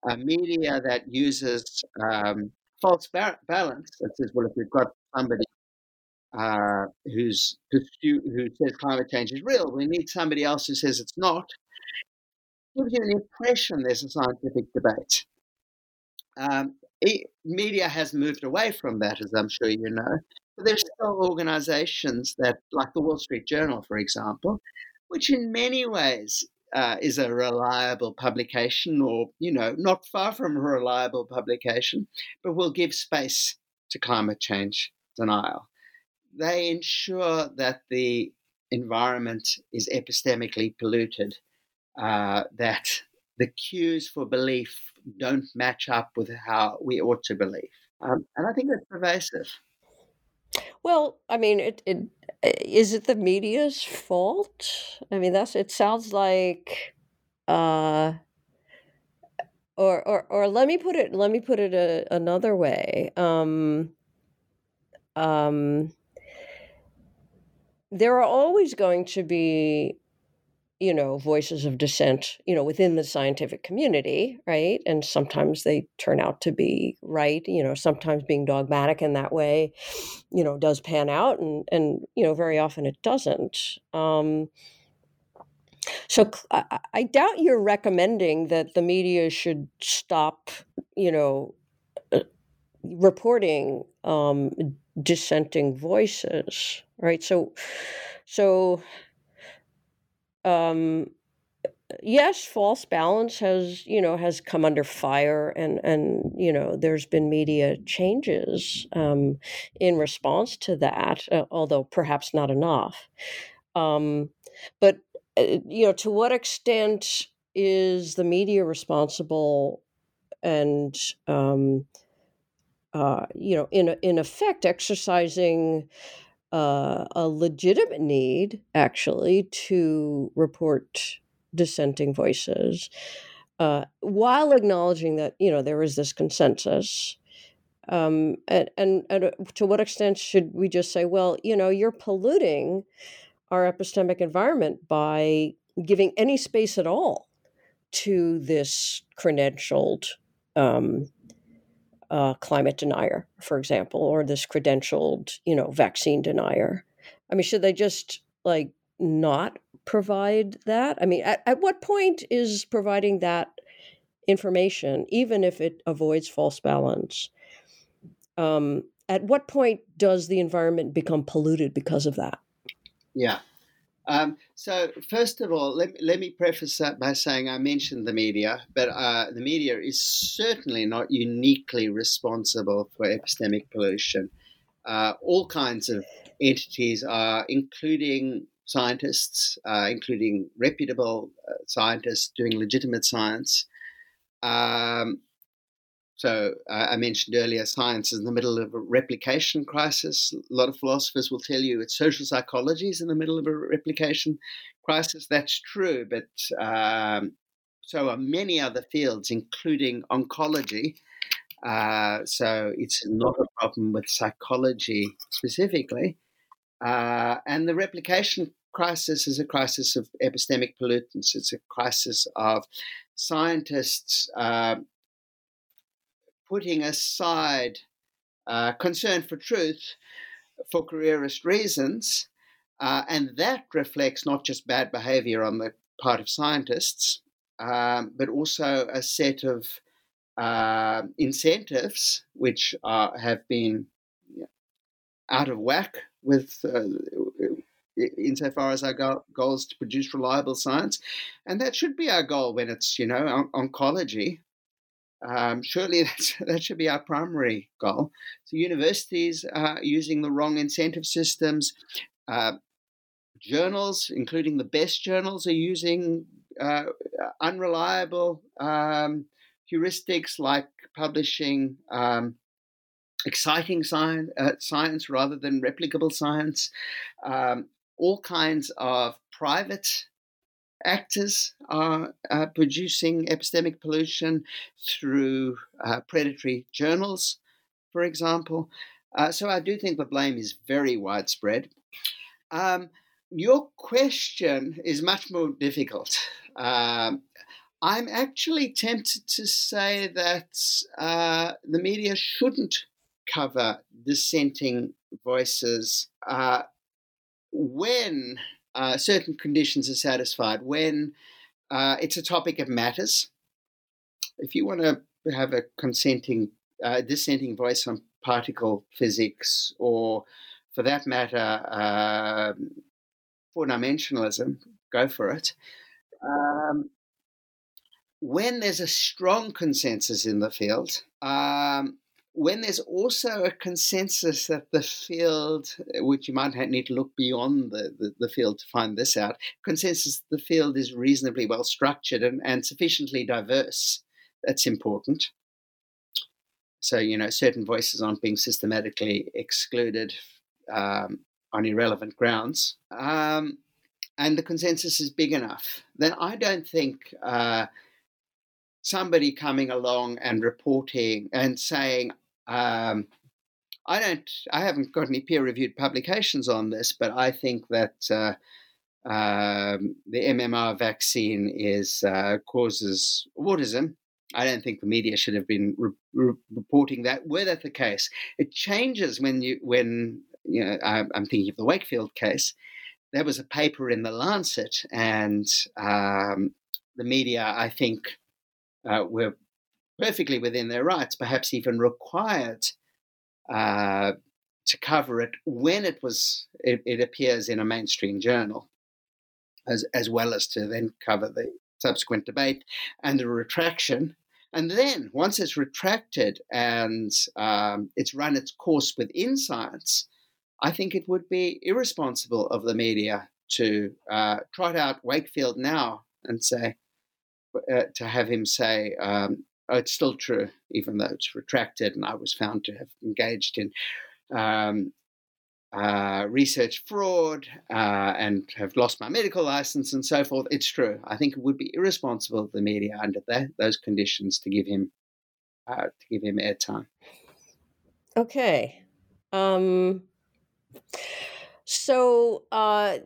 A media that uses um, false ba- balance, that says, well, if we've got somebody uh, who's who says climate change is real, we need somebody else who says it's not, gives you an impression there's a scientific debate. Um, media has moved away from that, as I'm sure you know. But there's still organizations that, like the Wall Street Journal, for example, which in many ways uh, is a reliable publication, or, you know, not far from a reliable publication, but will give space to climate change denial. They ensure that the environment is epistemically polluted, uh, that the cues for belief don't match up with how we ought to believe. Um, and I think that's pervasive. Well, I mean, it, it is it the media's fault? I mean, that's it sounds like uh or or or let me put it let me put it a, another way. Um um there are always going to be you know, voices of dissent, you know, within the scientific community, right? And sometimes they turn out to be right, you know, sometimes being dogmatic in that way, you know, does pan out and and you know, very often it doesn't. Um so I, I doubt you're recommending that the media should stop, you know, uh, reporting um, dissenting voices, right? So, so um, yes, false balance has you know has come under fire, and and you know there's been media changes um, in response to that, uh, although perhaps not enough. Um, but uh, you know, to what extent is the media responsible, and um, uh, you know, in in effect, exercising uh, a legitimate need, actually, to report dissenting voices, uh, while acknowledging that you know there is this consensus. Um, and, and, and uh, to what extent should we just say, well, you know, you're polluting our epistemic environment by giving any space at all to this credentialed um, uh, climate denier, for example, or this credentialed, you know, vaccine denier. I mean, should they just like not provide that? I mean, at, at what point is providing that information, even if it avoids false balance, um, at what point does the environment become polluted because of that? Yeah. Um, so, first of all, let, let me preface that by saying I mentioned the media, but uh, the media is certainly not uniquely responsible for epistemic pollution. Uh, all kinds of entities are, including scientists, uh, including reputable uh, scientists doing legitimate science, um, so uh, I mentioned earlier, science is in the middle of a replication crisis. A lot of philosophers will tell you it's social psychology is in the middle of a replication crisis. That's true, but um, so are many other fields, including oncology. Uh, so it's not a problem with psychology specifically. Uh, and the replication crisis is a crisis of epistemic pollutants. It's a crisis of scientists uh, putting aside uh, concern for truth for careerist reasons. Uh, and that reflects not just bad behavior on the part of scientists, um, but also a set of uh, incentives which are, have been out of whack with uh, insofar as our go- goal is to produce reliable science, and that should be our goal when it's you know on- oncology. Um, surely [LAUGHS] that should be our primary goal. So universities are using the wrong incentive systems. Uh, journals, including the best journals, are using uh, unreliable um, heuristics like publishing um, exciting science, uh, science rather than replicable science. Um, all kinds of private actors are uh, producing epistemic pollution through uh, predatory journals, for example. Uh, so I do think the blame is very widespread. Um, your question is much more difficult. Um, I'm actually tempted to say that uh, the media shouldn't cover dissenting voices uh, when uh, certain conditions are satisfied, when uh, it's a topic of matters. If you want to have a consenting, uh, dissenting voice on particle physics, or for that matter, um, four dimensionalism, go for it. Um, when there's a strong consensus in the field, um, when there's also a consensus that the field, which you might need to look beyond the, the, the, field to find this out, consensus the field is reasonably well structured and, and sufficiently diverse. That's important. So, you know, certain voices aren't being systematically excluded um, on irrelevant grounds. Um, and the consensus is big enough, then I don't think uh, somebody coming along and reporting and saying, um, I don't. I haven't got any peer-reviewed publications on this, but I think that uh, um, the MMR vaccine is uh, causes autism. I don't think the media should have been re- re- reporting that. Were that the case, it changes when you when you know. I, I'm thinking of the Wakefield case. There was a paper in the Lancet, and um, the media, I think, uh, were perfectly within their rights, perhaps even required uh, to cover it when it was it, it, appears in a mainstream journal, as as well as to then cover the subsequent debate and the retraction. And then once it's retracted and um, it's run its course within science, I think it would be irresponsible of the media to uh, trot out Wakefield now and say, uh, to have him say, um, oh, it's still true, even though it's retracted, and I was found to have engaged in um, uh, research fraud uh, and have lost my medical license and so forth. It's true. I think it would be irresponsible of the media under those conditions to give him uh, to give him airtime. Okay. Um, so uh,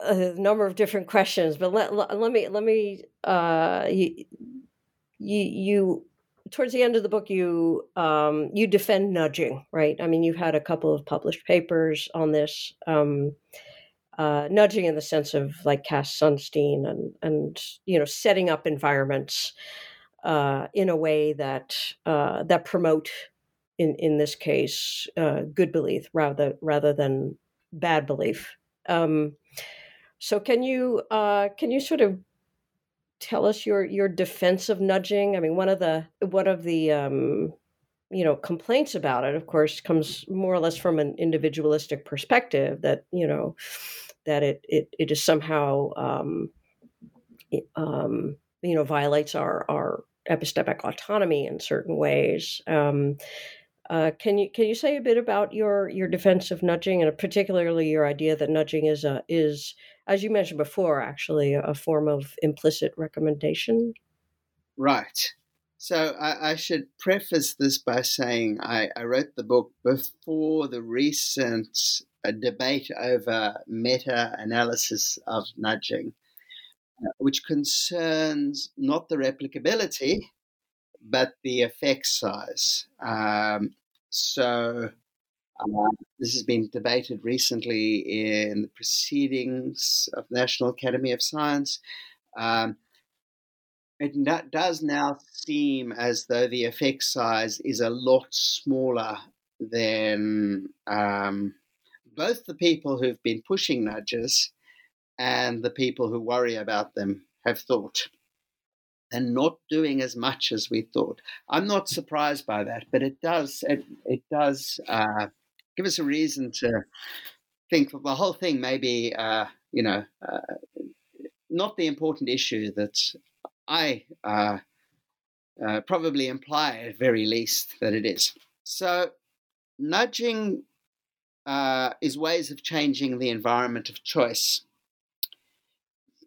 a number of different questions, but let, let, me let me uh, you you towards the end of the book you um, you defend nudging, right? I mean, you've had a couple of published papers on this. Um, uh, nudging in the sense of like Cass Sunstein and and you know setting up environments uh, in a way that uh, that promote in in this case uh, good belief rather rather than bad belief. Um, so can you uh, can you sort of tell us your your defense of nudging? I mean, one of the one of the um, you know complaints about it, of course, comes more or less from an individualistic perspective that you know that it it, it is somehow um, it, um, you know violates our our epistemic autonomy in certain ways. Um, uh, can you can you say a bit about your your defense of nudging and particularly your idea that nudging is a is as you mentioned before, actually, a form of implicit recommendation. Right. So I, I should preface this by saying I, I, wrote the book before the recent uh, debate over meta analysis of nudging, uh, which concerns not the replicability, but the effect size. Um, so uh, this has been debated recently in the proceedings of National Academy of Science. Um, it n- does now seem as though the effect size is a lot smaller than um, both the people who've been pushing nudges and the people who worry about them have thought. And not doing as much as we thought. I'm not surprised by that, but it does it, it does uh, give us a reason to think that the whole thing may be, uh, you know, uh, not the important issue that I uh, uh, probably imply at very least that it is. So, nudging uh, is ways of changing the environment of choice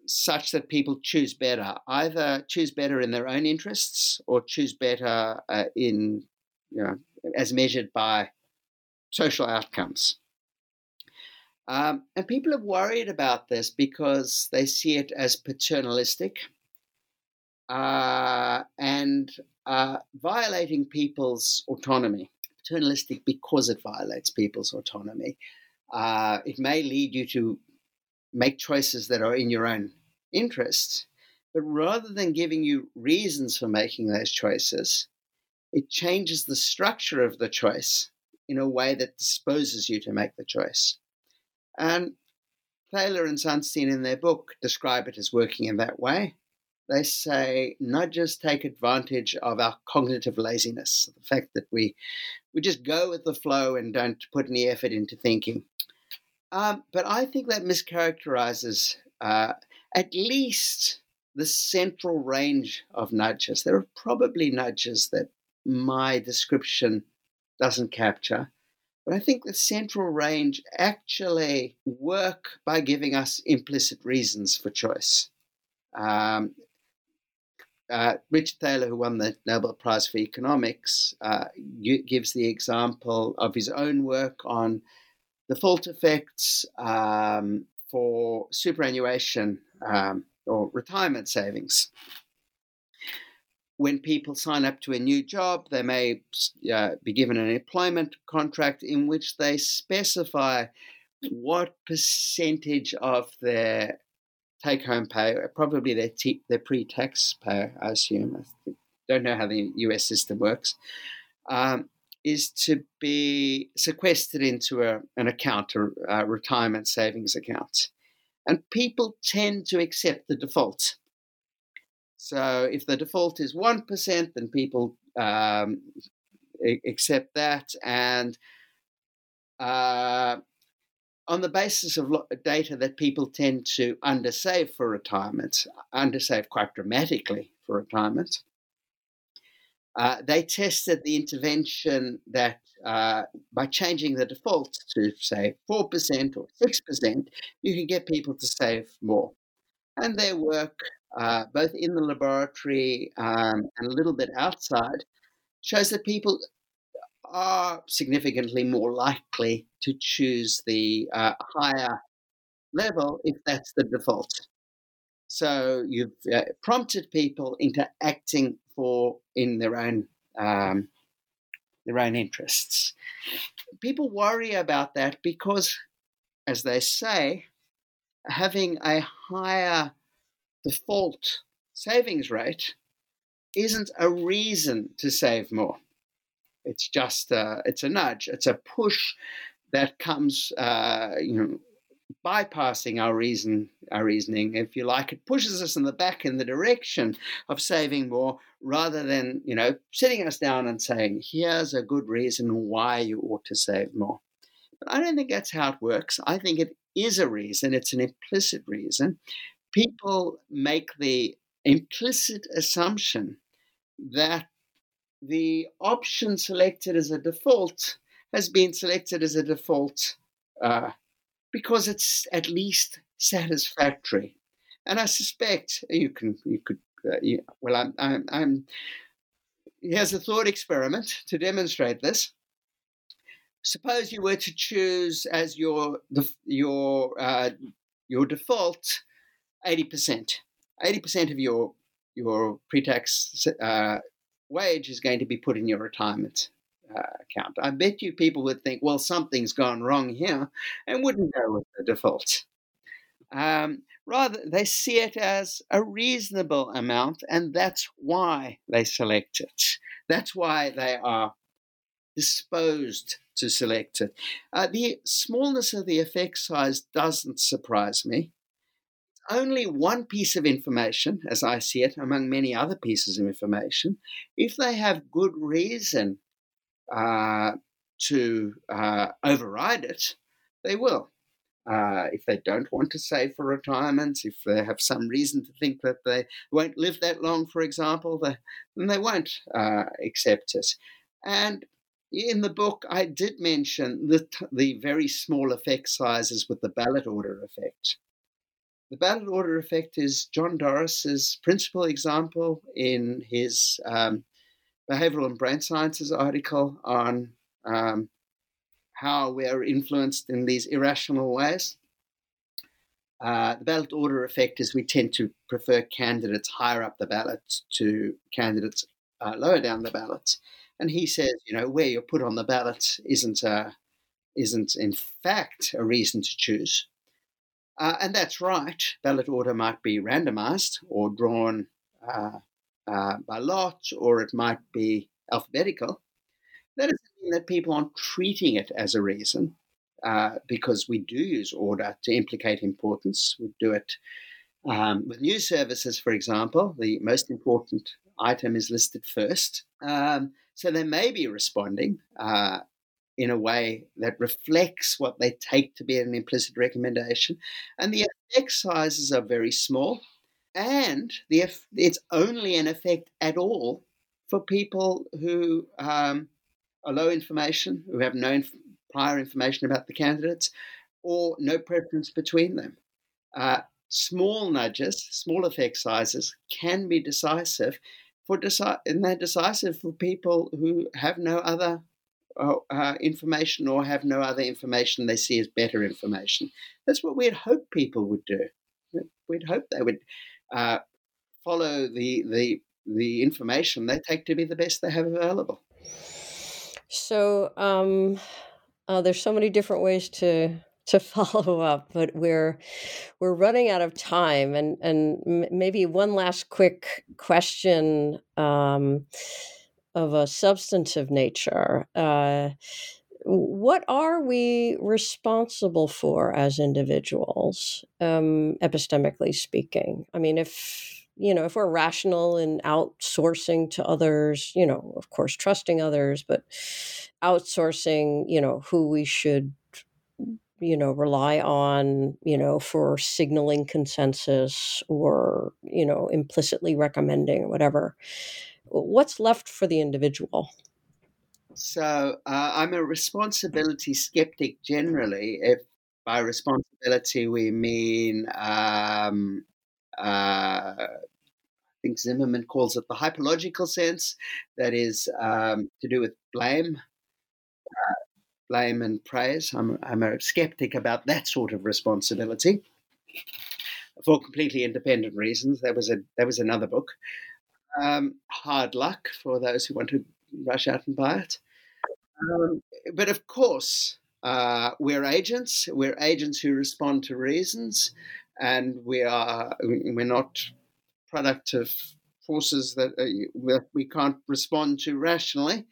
such that people choose better, either choose better in their own interests or choose better uh, in, you know, as measured by social outcomes. Um, and people are worried about this because they see it as paternalistic uh, and uh, violating people's autonomy. Paternalistic because it violates people's autonomy. Uh, it may lead you to make choices that are in your own interest, but rather than giving you reasons for making those choices, it changes the structure of the choice in a way that disposes you to make the choice. And Thaler and Sunstein in their book describe it as working in that way. They say nudges take advantage of our cognitive laziness, the fact that we we just go with the flow and don't put any effort into thinking. Um, but I think that mischaracterizes uh, at least the central range of nudges. There are probably nudges that my description doesn't capture. But I think the central range actually work by giving us implicit reasons for choice. Um, uh, Richard Thaler, who won the Nobel Prize for Economics, uh, gives the example of his own work on default effects um, for superannuation um, or retirement savings when people sign up to a new job, they may uh, be given an employment contract in which they specify what percentage of their take home pay, probably their, t- their pre tax pay, I assume. I don't know how the US system works, um, is to be sequestered into a, an account, a, a retirement savings account. And people tend to accept the default so if the default is 1%, then people um, accept that. And uh, on the basis of data that people tend to undersave for retirement, undersave quite dramatically for retirement, uh, they tested the intervention that uh, by changing the default to, say, 4% or 6%, you can get people to save more. And their work uh, both in the laboratory um, and a little bit outside, shows that people are significantly more likely to choose the uh, higher level if that's the default. So you've uh, prompted people into acting for in their own um, their own interests. People worry about that because, as they say, having a higher default savings rate isn't a reason to save more. It's just a, it's a nudge. It's a push that comes, uh, you know, bypassing our reason, our reasoning, if you like. It pushes us in the back in the direction of saving more, rather than you know sitting us down and saying, "Here's a good reason why you ought to save more." But I don't think that's how it works. I think it is a reason. It's an implicit reason, people make the implicit assumption that the option selected as a default has been selected as a default uh, because it's at least satisfactory. And I suspect you can, you could, uh, you, well, I'm, I'm, I'm, here's a thought experiment to demonstrate this. Suppose you were to choose as your your uh, your default 80%. 80% of your your pre-tax uh, wage is going to be put in your retirement uh, account. I bet you people would think, well, something's gone wrong here, and wouldn't go with the default. Um, rather, they see it as a reasonable amount, and that's why they select it. That's why they are disposed to select it. Uh, the smallness of the effect size doesn't surprise me. Only one piece of information, as I see it, among many other pieces of information. If they have good reason uh, to uh, override it, they will. Uh, if they don't want to save for retirement, if they have some reason to think that they won't live that long, for example, they, then they won't uh, accept it. And in the book, I did mention the, the very small effect sizes with the ballot order effect. The ballot order effect is John Doris's principal example in his um, Behavioral and Brain Sciences article on um, how we are influenced in these irrational ways. Uh, the ballot order effect is we tend to prefer candidates higher up the ballot to candidates uh, lower down the ballot. And he says, you know, where you're put on the ballot isn't a, isn't in fact a reason to choose. Uh, and that's right. Ballot order might be randomized or drawn uh, uh, by lot, or it might be alphabetical. That doesn't mean that people aren't treating it as a reason, uh, because we do use order to implicate importance. We do it um, with news services, for example. The most important item is listed first. Um, so they may be responding uh, in a way that reflects what they take to be an implicit recommendation. And the effect sizes are very small, and the it's only an effect at all for people who um, are low information, who have no inf- prior information about the candidates, or no preference between them. Uh, small nudges, small effect sizes can be decisive for deci- and they're decisive for people who have no other uh, information or have no other information they see as better information. That's what we'd hope people would do. We'd hope they would uh, follow the the the information they take to be the best they have available. So um, uh, there's so many different ways to to [LAUGHS] follow up, but we're we're running out of time, and and maybe one last quick question um, of a substantive nature. Uh, what are we responsible for as individuals, um, epistemically speaking? I mean, if you know, if we're rational in outsourcing to others, you know, of course, trusting others, but outsourcing, you know, who we should you know rely on you know for signaling consensus or you know implicitly recommending whatever what's left for the individual so uh, i'm a responsibility skeptic generally if by responsibility we mean um, uh, i think zimmerman calls it the hypological sense that is um, to do with blame uh, blame and praise. I'm, I'm a skeptic about that sort of responsibility for completely independent reasons. That was a that was another book. Um, hard luck for those who want to rush out and buy it. Um, but of course, uh, we're agents. We're agents who respond to reasons, and we are we're not product of forces that uh, we can't respond to rationally.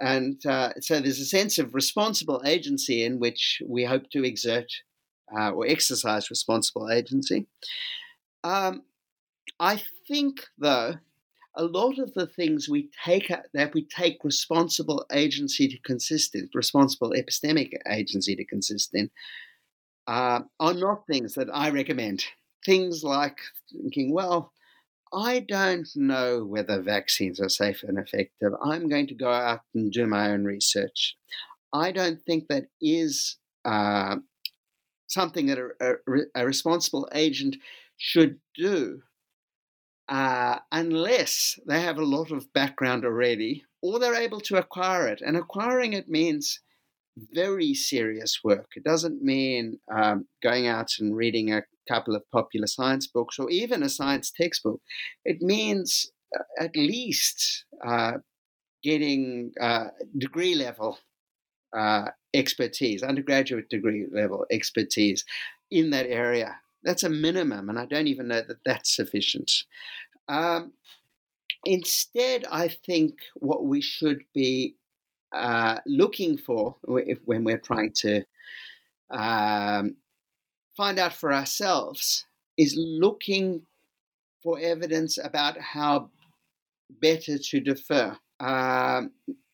And uh, so there's a sense of responsible agency in which we hope to exert uh, or exercise responsible agency. Um, I think, though, a lot of the things we take that we take responsible agency to consist in, responsible epistemic agency to consist in, uh, are not things that I recommend. Things like thinking, well, I don't know whether vaccines are safe and effective. I'm going to go out and do my own research. I don't think that is uh, something that a, a, a, responsible agent should do uh, unless they have a lot of background already or they're able to acquire it. And acquiring it means very serious work. It doesn't mean um, going out and reading a couple of popular science books or even a science textbook. It means uh, at least uh, getting uh, degree level uh, expertise, undergraduate degree level expertise in that area. That's a minimum, and I don't even know that that's sufficient. Um, instead, I think what we should be uh, looking for if, when we're trying to um, find out for ourselves is looking for evidence about how better to defer. Um,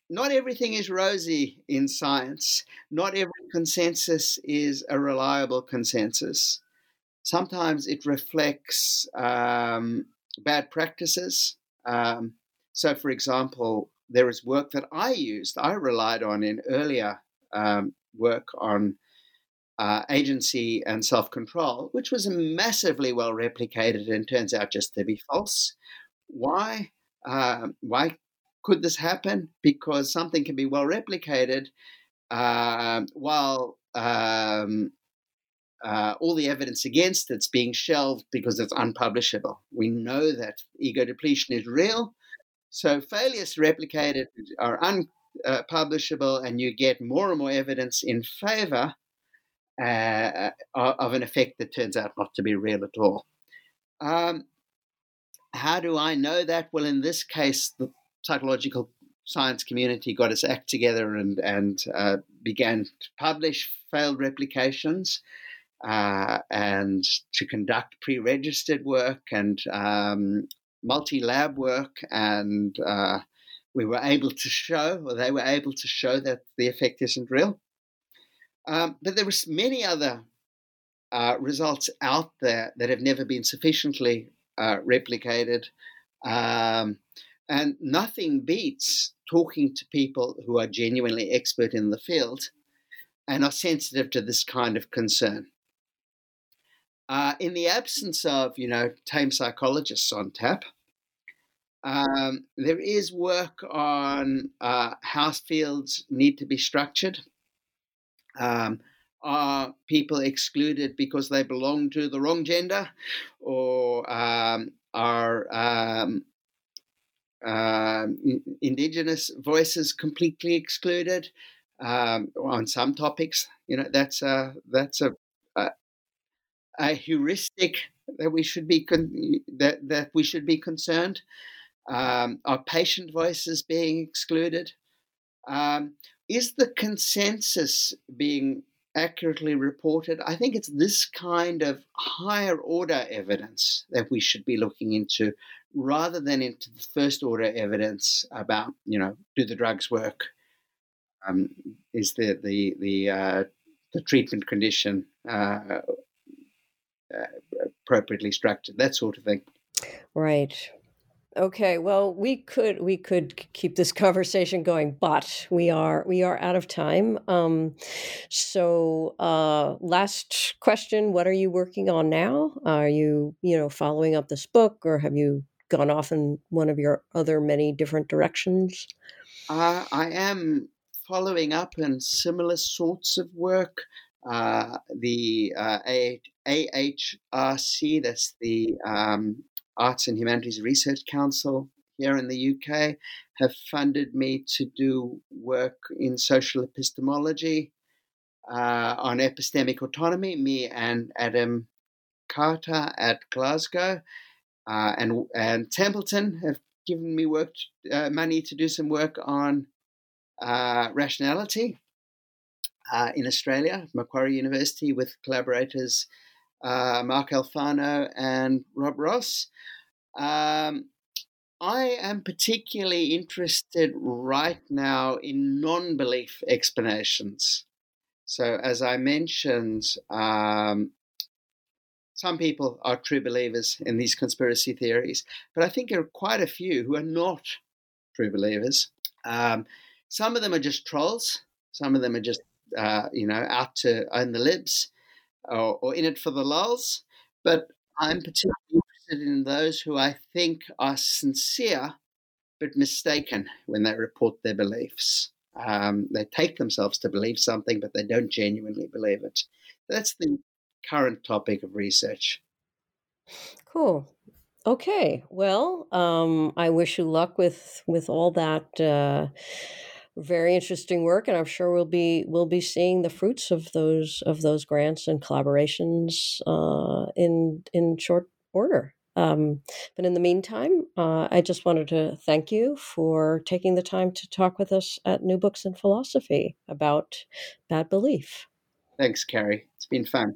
not everything is rosy in science. Not every consensus is a reliable consensus. Sometimes it reflects um, bad practices. Um, so, for example, there is work that I used, I relied on in earlier um, work on uh, agency and self control, which was massively well replicated and turns out just to be false. Why? Uh, why could this happen? Because something can be well replicated uh, while um, uh, all the evidence against it's being shelved because it's unpublishable. We know that ego depletion is real. So failures to replicate are unpublishable, and you get more and more evidence in favor uh, of an effect that turns out not to be real at all. Um, how do I know that? Well, in this case, the psychological science community got its act together and, and uh, began to publish failed replications uh, and to conduct pre registered work and um, multi lab work. And uh, we were able to show, or they were able to show, that the effect isn't real. Um, but there was many other uh, results out there that have never been sufficiently uh, replicated. Um, and nothing beats talking to people who are genuinely expert in the field and are sensitive to this kind of concern. Uh, in the absence of, you know, tame psychologists on tap, um, there is work on uh, how fields need to be structured. Um, are people excluded because they belong to the wrong gender, or um, are uh, indigenous voices completely excluded um, on some topics? You know, that's a that's a a, a heuristic that we should be con- that that we should be concerned. Um, are patient voices being excluded? Um, is the consensus being accurately reported? I think it's this kind of higher order evidence that we should be looking into rather than into the first order evidence about, you know, do the drugs work? Um, is the, the, the, uh, the treatment condition uh, uh, appropriately structured? That sort of thing. Right. Okay, well, we could we could keep this conversation going, but we are we are out of time. Um, so, uh, last question: What are you working on now? Are you you know following up this book, or have you gone off in one of your other many different directions? Uh, I am following up in similar sorts of work. Uh, the uh, AHRC, that's the um, Arts and Humanities Research Council here in the UK have funded me to do work in social epistemology uh, on epistemic autonomy, me and Adam Carter at Glasgow. Uh, and, and Templeton have given me work, uh, money to do some work on uh, rationality uh, in Australia, Macquarie University, with collaborators uh, Mark Alfano and Rob Ross. Um, I am particularly interested right now in non belief explanations. So, as I mentioned, um, some people are true believers in these conspiracy theories, but I think there are quite a few who are not true believers. Um, some of them are just trolls. Some of them are just, uh, you know, out to own the libs or, or in it for the lulls. But I'm particularly interested in those who I think are sincere but mistaken when they report their beliefs. Um, they take themselves to believe something, but they don't genuinely believe it. That's the current topic of research. Cool. Okay. Well, um, I wish you luck with with all that uh, very interesting work, and I'm sure we'll be we'll be seeing the fruits of those of those grants and collaborations uh, in in short order. Um, but in the meantime, uh, I just wanted to thank you for taking the time to talk with us at New Books in Philosophy about bad belief. Thanks, Carrie. It's been fun.